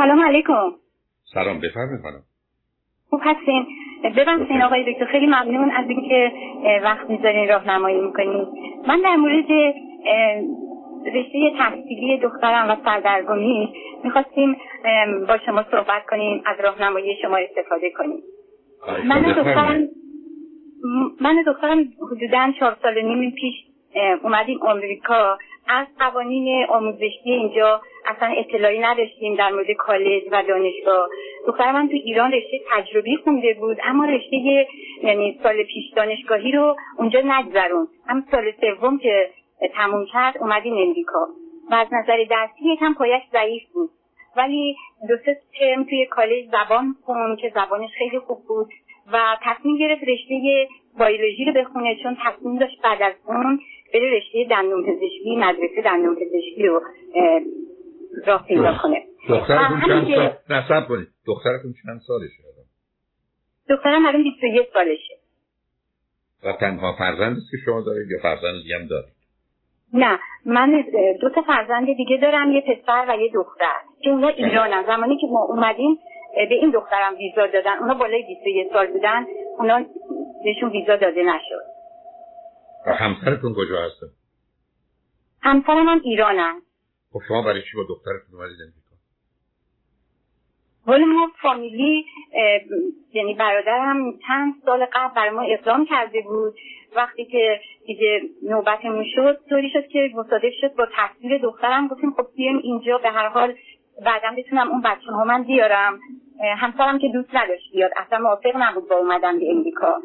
سلام علیکم. سلام بفرمایید خانم. خوب هستین. ببخشید آقای دکتر خیلی ممنون از اینکه وقت می‌ذارین راهنمایی می‌کنین. من در مورد رشته تحصیلی دخترم و سردرگمی می‌خواستیم با شما صحبت کنیم از راهنمایی شما استفاده کنیم. من دخترم من دخترم حدودا چهار سال نیم پیش اومدیم امریکا از قوانین آموزشی اینجا اصلا اطلاعی نداشتیم در مورد کالج و دانشگاه. دختر من تو ایران رشته تجربی خونده بود اما رشته یعنی سال پیش دانشگاهی رو اونجا نگذرون هم سال سوم که تموم کرد اومدیم امریکا. و از نظر درسی یکم پایش ضعیف بود. ولی دو سه ترم توی کالج زبان خون که زبانش خیلی خوب بود و تصمیم گرفت رشته بایولوژی رو بخونه چون تصمیم داشت بعد از اون بره رشته دندون پزشکی مدرسه دندون پزشکی رو راه پیدا کنه. دخترتون چند سال؟ نصب کنید. دخترتون چند سالشه؟ دخترم الان 21 سالشه. و تنها فرزند است که شما دارید یا فرزند دیگه هم دارید؟ نه. من دو تا فرزند دیگه دارم یه پسر و یه دختر. که اونا ایرانن. زمانی که ما اومدیم به این دخترم ویزا دادن. اونا بالای 21 سال بودن. اونا بهشون ویزا داده نشد. و همسرتون کجا هستن؟ همسرم هم ایرانن. خب شما برای چی با دخترتون اومدید امریکا؟ ولی ما فامیلی یعنی برادرم چند سال قبل برای ما اقدام کرده بود. وقتی که دیگه نوبتمون شد طوری شد که مصادف شد با تصویر دخترم. گفتیم خب بیایم اینجا به هر حال بعدا بتونم اون بچه ها من بیارم. همسرم که دوست نداشت بیاد. اصلا موافق نبود با اومدن به امریکا.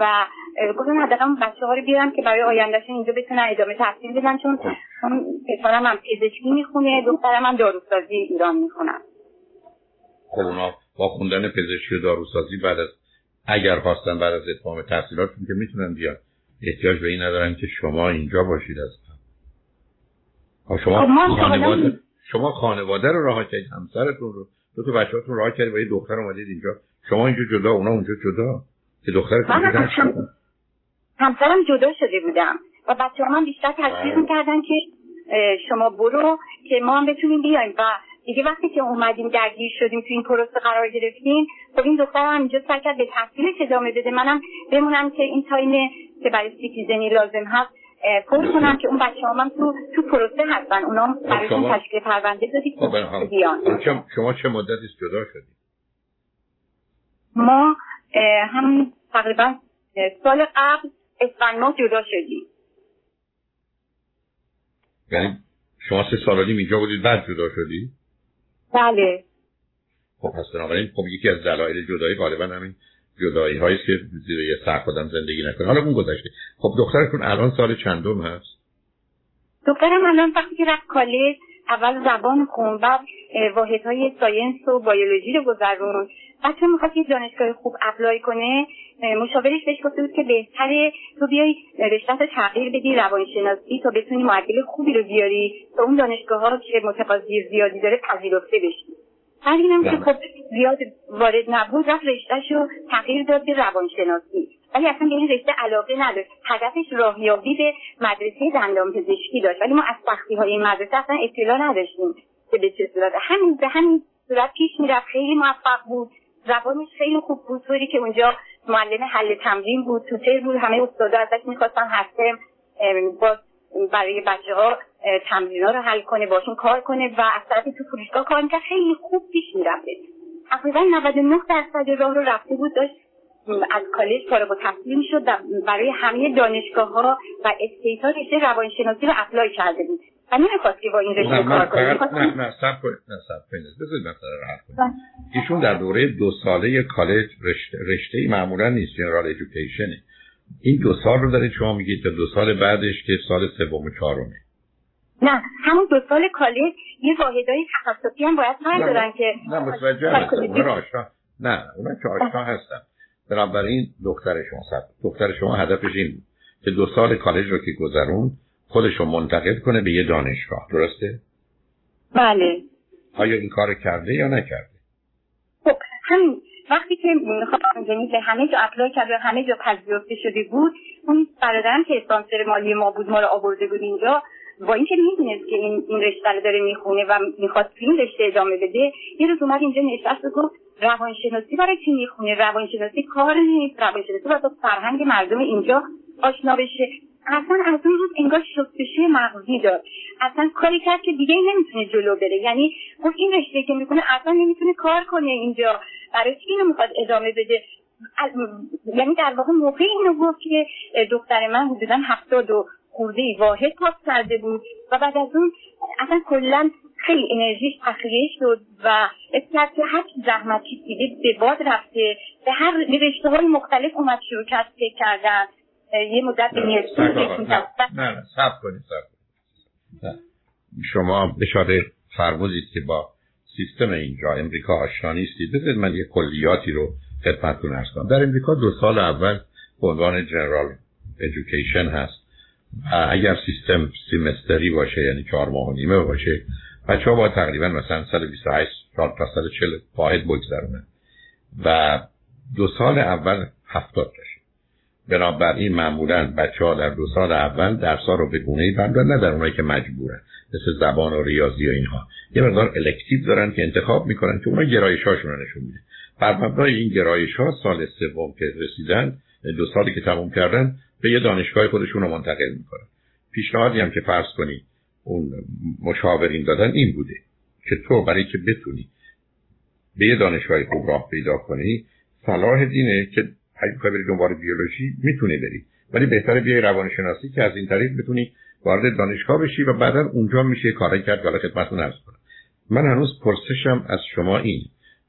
و گفتم حداقل بچه ها رو بیارم که برای آیندهشون اینجا بتونن ادامه تحصیل بدن چون اون پسرم هم پزشکی می‌خونه دخترم هم داروسازی ایران می‌خونن. خب اونا با خوندن پزشکی و داروسازی بعد از اگر خواستن بعد از اتمام تحصیلاتشون که می‌تونن بیان. احتیاج به این ندارن که شما اینجا باشید از شما خب خانواده شما خانواده رو راه کردید همسرتون رو. دو تا بچه‌هاتون راه کردید با یه دختر اومدید اینجا. شما اینجا جدا اونا اونجا جدا. که دخترتون جدا همسرم جدا شده بودم و بچه من بیشتر تشویق. می‌کردن که شما برو که ما هم بتونیم بیایم و دیگه وقتی که اومدیم درگیر شدیم تو این پروسه قرار گرفتیم خب این دختر هم اینجا سعی کرد به تحصیلش ادامه بده. منم بمونم که این تایم که برای سیتیزنی لازم هست پر کنم که اون بچه هم تو تو پروسه هستن. اونا خب برایشون تشکیل پرونده دادی خب بیان. شما چه مدتی جدا شدید؟ ما هم تقریبا سال قبل اسفند ماه جدا شدیم. یعنی شما سه سال اینجا بودید بعد جدا شدی؟ بله. خب پس بنابراین خب یکی از دلایل جدایی غالبا همین جدایی هایی که زیر یه سر خودم زندگی نکنه. حالا اون گذشته. خب دخترتون الان سال چندم هست؟ دخترم الان وقتی که رفت کالج اول زبان خوند بعد واحد های science و بیولوژی رو گذروند. بعد چون می‌خواد یه دانشگاه خوب apply کنه مشاورش بهش گفته بود که بهتره تو بیای رشته تغییر بدی روانشناسی تا بتونی معدل خوبی رو بیاری تا اون دانشگاه ها که متقاضی زیادی داره پذیرفته بشی. بعد اینم که بله. خب زیاد وارد نبود رفت رشتهش رو تغییر داد به روانشناسی. ولی اصلا به این رشته علاقه نداشت. هدفش راهیابی به مدرسه دندان پزشکی داشت. ولی ما از سختی های این مدرسه اصلا اطلاع نداشتیم که به چه صورت. همین به همین صورت پیش می‌رفت. خیلی موفق بود. زبانش خیلی خوب بود. طوری که اونجا معلم حل تمرین بود. توتر بود. همه استادا ازش می‌خواستن هفته باز برای بچه ها تمرین ها رو حل کنه باشون کار کنه و از تو فروشگاه کار می‌کرد. خیلی خوب پیش می‌رفته تقریبا 99 درصد راه رو رفته بود. داشت از کالج فارغ التحصیل می‌شد برای همه دانشگاه ها و state ها رشته روانشناسی رو apply کرده بود. و نمی‌خواست که با این رشته کار کنه نه نه صبر کنید نه صبر کنید. بذارید مثلا راحت کنید ایشون در دوره دو ساله کالج رشته, رشته معمولا نیست general education ه. این دو سال رو دارید شما میگید تا دو سال بعدش که سال سوم و چهارمه. نه همون دو سال کالج یه واحدهای تخصصی هم باید دارن که نه متوجه هستم نه اونا که آشنا هستن. بنابراین دختر شما سب دختر شما هدفش این بود که دو سال کالج رو که گذرون خودش رو منتقل کنه به یه دانشگاه. درسته؟ بله. آیا این کار کرده یا نکرده؟ خب همین. وقتی که یعنی به همه جا اپلای کرد و همه جا پذیرفته شده بود اون برادرم که اسپانسر مالی ما بود ما رو آورده بود اینجا با اینکه می‌دونست که این این رشته رو داره می‌خونه و می‌خواد تو این رشته ادامه بده یه روز اومد اینجا نشست و گفت روانشناسی برای چی می‌خونه؟ روانشناسی کار نیست روانشناسی باید فرهنگ مردم اینجا آشنا بشه. اصلا از اون روز انگار شستشوی مغزی داد اصلا کاری کرد که دیگه نمی‌تونه جلو بره. یعنی گفت این رشته که می‌کنه اصلا نمی‌تونه کار کنه اینجا. برای چی اینو می‌خواد ادامه بده؟ یعنی در واقع موقع اینو گفت که دختر من حدودا هفتاد و خورده واحد پاس کرده بود. و بعد از اون اصلا کلا خیلی انرژیش تخلیه شد و اسمت که هر زحمتی دیده به باد رفته. به هر رشته های مختلف اومد شروع کرد کردن. یه مدت به نه نه سب کنید سب شما اشاره فرمودید که با سیستم اینجا امریکا آشنا نیستید. بذارید من یه کلیاتی رو خدمتتون ارز کنم. در امریکا دو سال اول به عنوان جنرال ایژوکیشن هست. و اگر سیستم سیمستری باشه یعنی چهار ماه و نیمه باشه بچه ها با تقریبا مثلا 128 تا 140 واحد بگذرونه و دو سال اول هفتاد بنابراین معمولا بچه ها در دو سال اول درس ها رو به گونه ای نه در اونایی که مجبورن مثل زبان و ریاضی و اینها. یه مقدار الکتیو دارن که انتخاب می‌کنن که اونا گرایش هاشون رو نشون میده بر مبنای این گرایش ها سال سوم که رسیدن دو سالی که تموم کردن به یه دانشگاه خودشون رو منتقل می‌کنن. پیشنهادی هم که فرض کنی اون مشاورین دادن این بوده که تو برای که بتونی به یه دانشگاه خوب راه پیدا کنی صلاح دینه که اگه بری دنبال بیولوژی می‌تونی بری. ولی بهتره بیای روانشناسی که از این طریق بتونی وارد دانشگاه بشی و بعدا اونجا میشه کاری کرد حالا خدمتتون عرض کنم. من هنوز پرسشم از شما این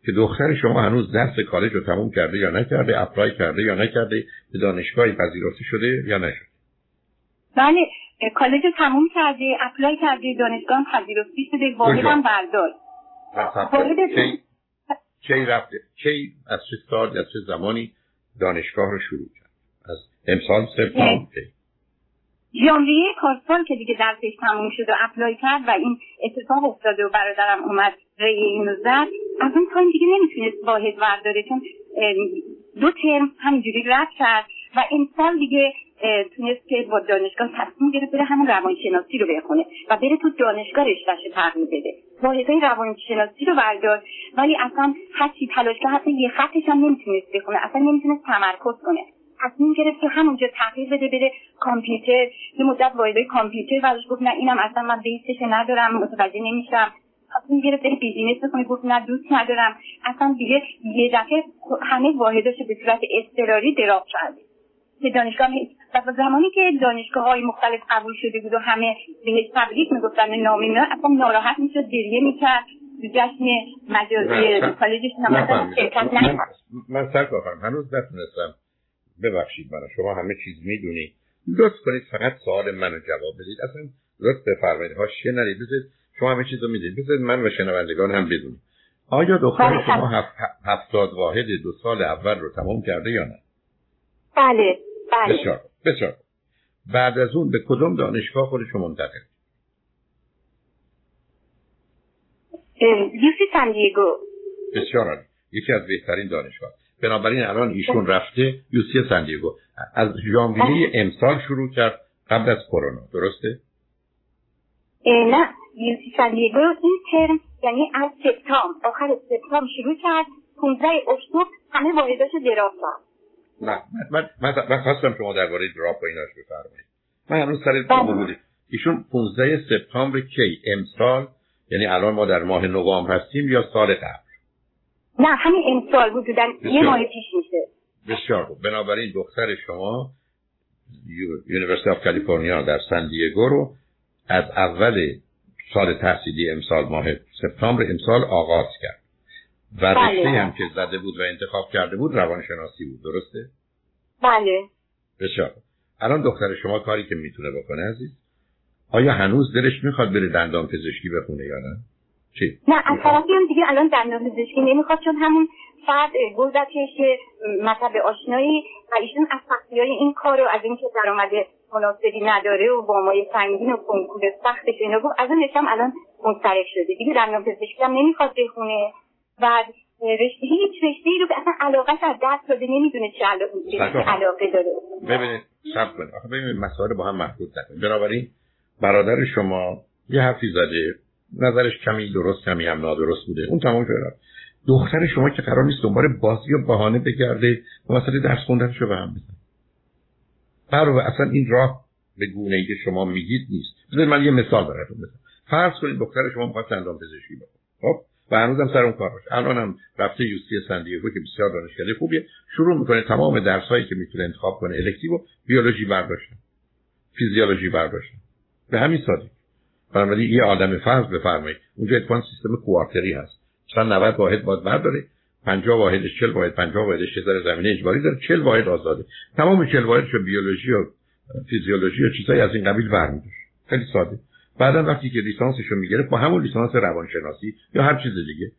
که دختر شما هنوز درس کالج رو تموم کرده یا نکرده apply کرده یا نکرده به دانشگاهی پذیرفته شده یا نشده؟ بله کالج رو تموم کرده apply کرده دانشگاه پذیرفته شده واحد هم برداشت کی رفته؟ کی از چه سال از چه زمانی دانشگاه رو شروع کرد. از امسال سپتامبر. ژانویه پارسال که دیگه درسش تموم شد و apply کرد و این اتفاق افتاده و برادرم اومد رأی اینو زد از اون time دیگه نمی‌تونست واحد ورداره چون دو ترم همینجوری رد کرد و امسال دیگه تونست که با دانشگاه تصمیم گرفت بره همون روانشناسی رو بخونه و بره تو دانشگاه رشتهش تغییر بده. واحدهای روانشناسی رو برداشت ولی اصلا هرچی تلاش که حتی یه خطش هم نمی‌تونست بخونه. اصلا نمی‌تونست تمرکز کنه. تصمیم گرفت که همونجا تغییر بده بره کامپیوتر. یه مدت واحدهای کامپیوتر ورش گفت نه اینم اصلا من بیسش ندارم متوجه نمیشم. تصمیم گرفت بره بیزینس بکنه گفت نه دوست ندارم. اصلا دیگه یه دفعه همه واحداش به صورت اضطراری دراپ کرده به دانشگاه و زمانی که دانشگاه های مختلف قبول شده بود و همه بهش تبریک می‌گفتن نامی نه اصلا ناراحت می‌شد گریه می‌کرد جشن مجازی کالجش من, من سر هنوز نتونستم. ببخشید من شما همه چیز می‌دونی. لطف کنید فقط سوال منو جواب بدید. اصلا لطف بفرمایید. هاشیه نرید. بذارید شما همه چیز رو می‌دید بذارید من و شنوندگان هم بدونیم. آیا دختر بله. شما هفت هفتاد واحد دو سال اول رو تمام کرده یا نه؟ بله. بله. بسیار بسیار بعد از اون به کدوم دانشگاه خودش رو منتقل؟ یوسی سندیگو بسیار یکی از بهترین دانشگاه. بنابراین الان ایشون رفته یوسی سندیگو از ژانویه امسال شروع کرد قبل از کرونا. درسته؟ نه. یوسی سندیگو این ترم یعنی از سپتامبر آخر سپتامبر شروع کرد 15 اکتبر همه واحداشو drop کرد نه. من من من خواستم شما درباره drop و ایناش بفرمایید. من هنوز سر بله. ایشون 15 سپتامبر کی؟ امسال. یعنی الان ما در ماه نوامبر هستیم یا سال قبل؟ نه همین امسال حدودا یه ماه پیش میشه. بسیار خوب. بنابراین دختر شما University of California در سن دیگو رو از اول سال تحصیلی امسال ماه سپتامبر امسال آغاز کرد. و بله. رشته هم که زده بود و انتخاب کرده بود روانشناسی بود درسته؟ بله بسیار الان دختر شما کاری که می‌تونه بکنه عزیز آیا هنوز دلش می‌خواد بره دندان پزشکی بخونه یا نه؟ چی؟ نه از طرفی هم دیگه الان دندان پزشکی نمی‌خواد چون همون فرد گذشتش مطلب آشنایی و ایشون از های این کار رو از اینکه درآمد مناسبی نداره و با مای سنگین و کنکور سختش اینا گفت از اونش هم الان منصرف شده دیگه دندان پزشکی هم نمی‌خواد بخونه و رشته هیچ رشته ای رو اصلا علاقه از دست داده نمی‌دونه چه علاقه, علاقه داره. ببینید سب کنید. آخه ببینید مسائل با هم محدود نکنید. بنابراین برادر شما یه حرفی زده. نظرش کمی درست کمی هم نادرست بوده. اون تمام شده. دختر شما که قرار نیست دنبال بازی و بهانه بگرده و مثلا درس خوندنشو به هم بزن برای اصلا این راه به گونه ای که شما میگید نیست. بذارید من یه مثال براتون بزنم. فرض کنید دختر شما می‌خواد دندان پزشکی بکنه خب؟ و هنوزم سر اون کار باشه. الانم رفته یوسی سندیگو که بسیار دانشکده خوبیه. شروع می‌کنه تمام درس هایی که می‌تونه انتخاب کنه الکتیو بیولوژی برداشتن فیزیولوژی برداشتن به همین سادگی. بنابراین یه آدم فرض بفرمایید. اونجا اتفاقا سیستم کوارتری هست. مثلا 90 واحد باید برداره. 50 واحدش 40 واحد 50 واحدش چه زمینه اجباری داره. 40 واحد آزاده. تمام 40 واحدش بیولوژی و فیزیولوژی و چیزایی از این قبیل برمی‌داره. خیلی ساده. بعدا وقتی که لیسانسش رو می‌گرفت با همون لیسانس روانشناسی یا هر چیز دیگه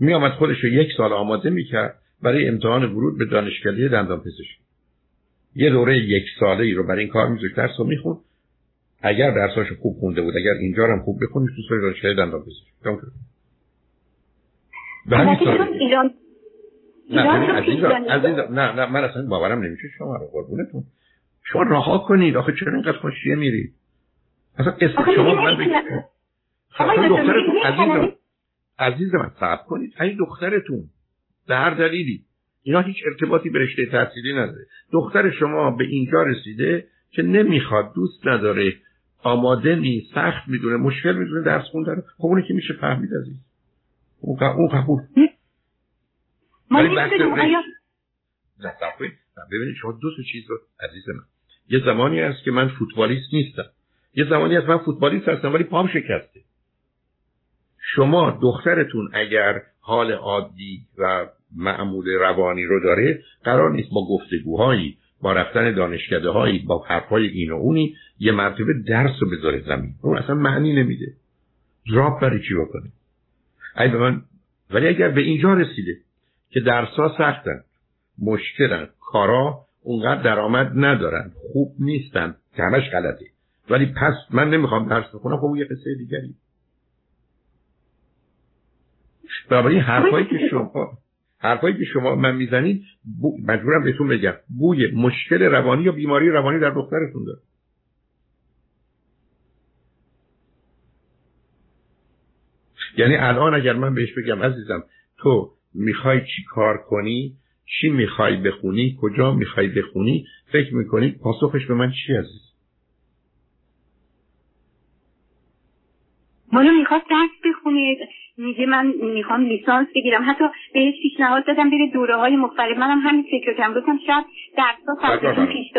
میآمد خودش رو یک سال آماده می‌کرد برای امتحان ورود به دانشکده دندان پزشکی. یه دوره یک ساله ای رو برای این کار میذاشت درس رو می‌خوند. اگر درساش خوب خونده بود اگر اینجا هم خوب بخونید تو دانشکده دندان پزشکی. به همین ایران نه نه نه من اصلا باورم نمیشه شما رو قربونتون. شما رها کنید آخه چرا اینقدر خوشیه میرید؟ اصلا قصه شما من بگید دخترتون عزیز عزیز من صبر کنید. این دخترتون به هر دلیلی. اینا هیچ ارتباطی به رشته تحصیلی نداره. دختر شما به اینجا رسیده که نمی‌خواد دوست نداره. آماده نیست سخت می‌دونه مشکل می‌دونه درس خوندن. خب اونی که میشه فهمید عزیز. اون اون قبول. ببینید شما دو تا چیز رو عزیز من یه زمانی هست که من فوتبالیست نیستم. یه زمانی هست من فوتبالیست هستم ولی پام شکسته. شما دخترتون اگر حال عادی و معمول روانی رو داره قرار نیست با گفتگوهایی با رفتن دانشکده هایی با حرفهای این و اونی یه مرتبه درس رو بذاره زمین. اون اصلا معنی نمیده. دراپ برای چی بکنه؟ ای من ولی اگر به اینجا رسیده که درسا سختن مشکلن کارا اونقدر درآمد ندارن خوب نیستن همش غلطه. ولی پس من نمی‌خوام درس بخونم خب یه قصه دیگری. برای حرفایی که شما حرفایی که شما من می‌زنید مجبورم بهتون بگم بوی مشکل روانی یا بیماری روانی در دخترتون داره. یعنی الان اگر من بهش بگم عزیزم تو می‌خوای چی کار کنی؟ چی می‌خوای بخونی؟ کجا می‌خوای بخونی؟ فکر می‌کنی پاسخش به من چی عزیز؟ مالا می‌خواد درس بخونید میگه من می‌خوام لیسانس بگیرم. حتی بهش پیشنهاد دادم بره دوره های مختلف. منم همین فکر کردم. گفتم شاید درسا پیش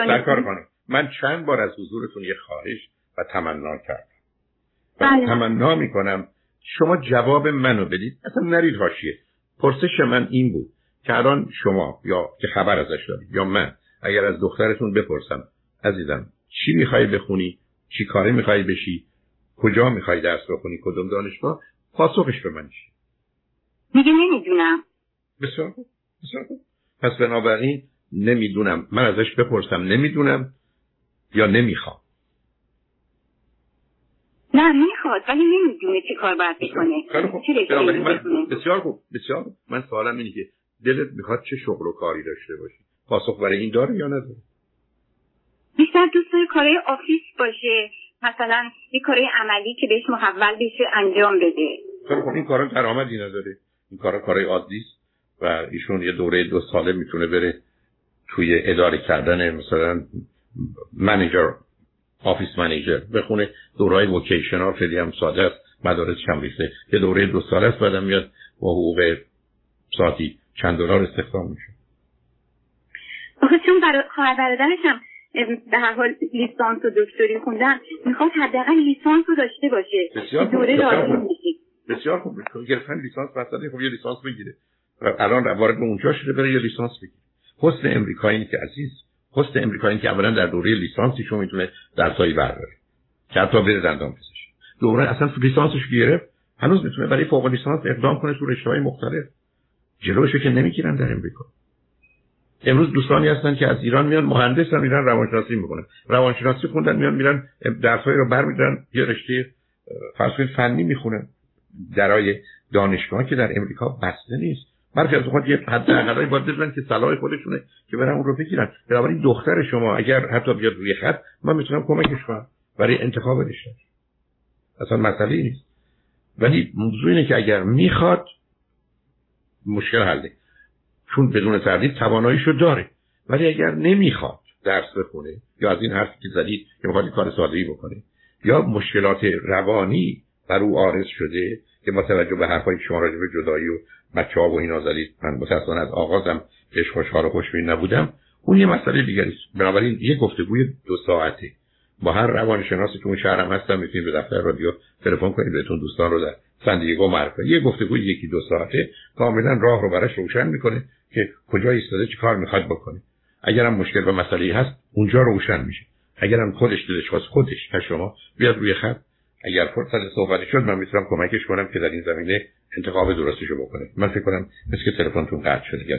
من چند بار از حضورتون یه خواهش و تمنا کردم. و بله. تمنا می‌کنم. شما جواب منو بدید. اصلا نرید حاشیه. پرسش من این بود که الان شما یا که خبر ازش دارید یا من اگر از دخترتون بپرسم عزیزم چی می‌خوای بخونی؟ چی کاری می‌خوای بشی؟ کجا می‌خوای درس بخونی؟ کدوم دانشگاه؟ پاسخش به من چی میگه نمی‌دونم. بسیار خوب بسیار خوب. پس بنابراین نمی‌دونم. من ازش بپرسم نمی‌دونم یا نمی‌خوام؟ نه می‌خواد ولی نمی‌دونه چه کار باید بکنه. بسیار خوب بسیار خوب. من سوالم اینه که دلت می‌خواد چه شغل و کاری داشته باشی؟ پاسخ برای این داره یا نداره؟ بیشتر دوست داره کارهای آفیس باشه. مثلا یه کارهای عملی که بهش محول بشه انجام بده. خب این کارا درآمدی نداره. این کارا کارهای عادی است و ایشون یه دوره دو ساله می‌تونه بره توی اداره کردن مثلا manager office manager بخونه. دوره‌های vocational خیلی هم ساده است. مدارس هم ریخته یه دوره دو ساله است بعدم میاد با حقوق ساعتی چند دلار استخدام میشه. آخه چون خواهر برادرش هم به هر حال لیسانس و دکتری خوندن. می‌خواد حداقل لیسانس رو داشته باشه. بسیار دوره بسیار, خوب. گرفتن لیسانس مثلا خب یه لیسانس بگیره. الان وارد اونجا شده بره یه لیسانس بگیره. حسن امریکایی که عزیز حسن امریکایی که اولا در دوره لیسانسیشون می‌تونه درسایی برداره. که حتی بره دندان پزشکی دوره اصلا لیسانسش گرفت هنوز می‌تونه برای فوق لیسانس اقدام کنه تو رشته‌های مختلف. جلوشو که نمی‌گیرن در امریکا. امروز دوستانی هستن که از ایران میان مهندس هم میرن روانشناسی می‌کنن. روانشناسی خوندن میان میرن درسایی رو برمیدارن یه رشته فرض فنی می‌خونن. درای دانشگاه که در امریکا بسته نیست. برخی از اوقات یه حد اقلایی باید بزنن که صلاح خودشونه که برن اون رو بگیرن. بنابراین دختر شما اگر حتی بیاد روی خط من می‌تونم کمکش کنم برای انتخاب رشته. اصلا مسئله نیست. ولی موضوع اینه که اگر می‌خواد مشکل حله. چون بدون تردید تواناییشو داره. ولی اگر نمی‌خواد درس بخونه یا از این حرفی که زدید که می‌خواد کار ساده بکنه یا مشکلات روانی بر او آرز شده که با توجه به حرفای شما راجع به جدایی و بچه ها و اینا زدید من متاسفانه از آغازم بهش خوشحال و خوشبین نبودم اون یه مسئله دیگری است. بنابراین یه گفتگوی دو ساعته. با هر روانشناسی که اون شهرم هستم می‌تونید به دفتر رادیو تلفن کنید بهتون دوستان رو در سندیگو معرفه یه گفتگوی یکی دو ساعته کاملا راه رو براش روشن می‌کنه که کجا ایستاده چه کار می‌خواد بکنه. اگرم مشکل و مسئله هست اونجا روشن میشه. اگرم خودش دلش خواست خودش تا شما بیاد روی خط. اگر فرصت صحبتی شد من می‌تونم کمکش کنم که در این زمینه انتخاب درستشو بکنه. من فکر کنم مثل که تلفنتون قطع شده یا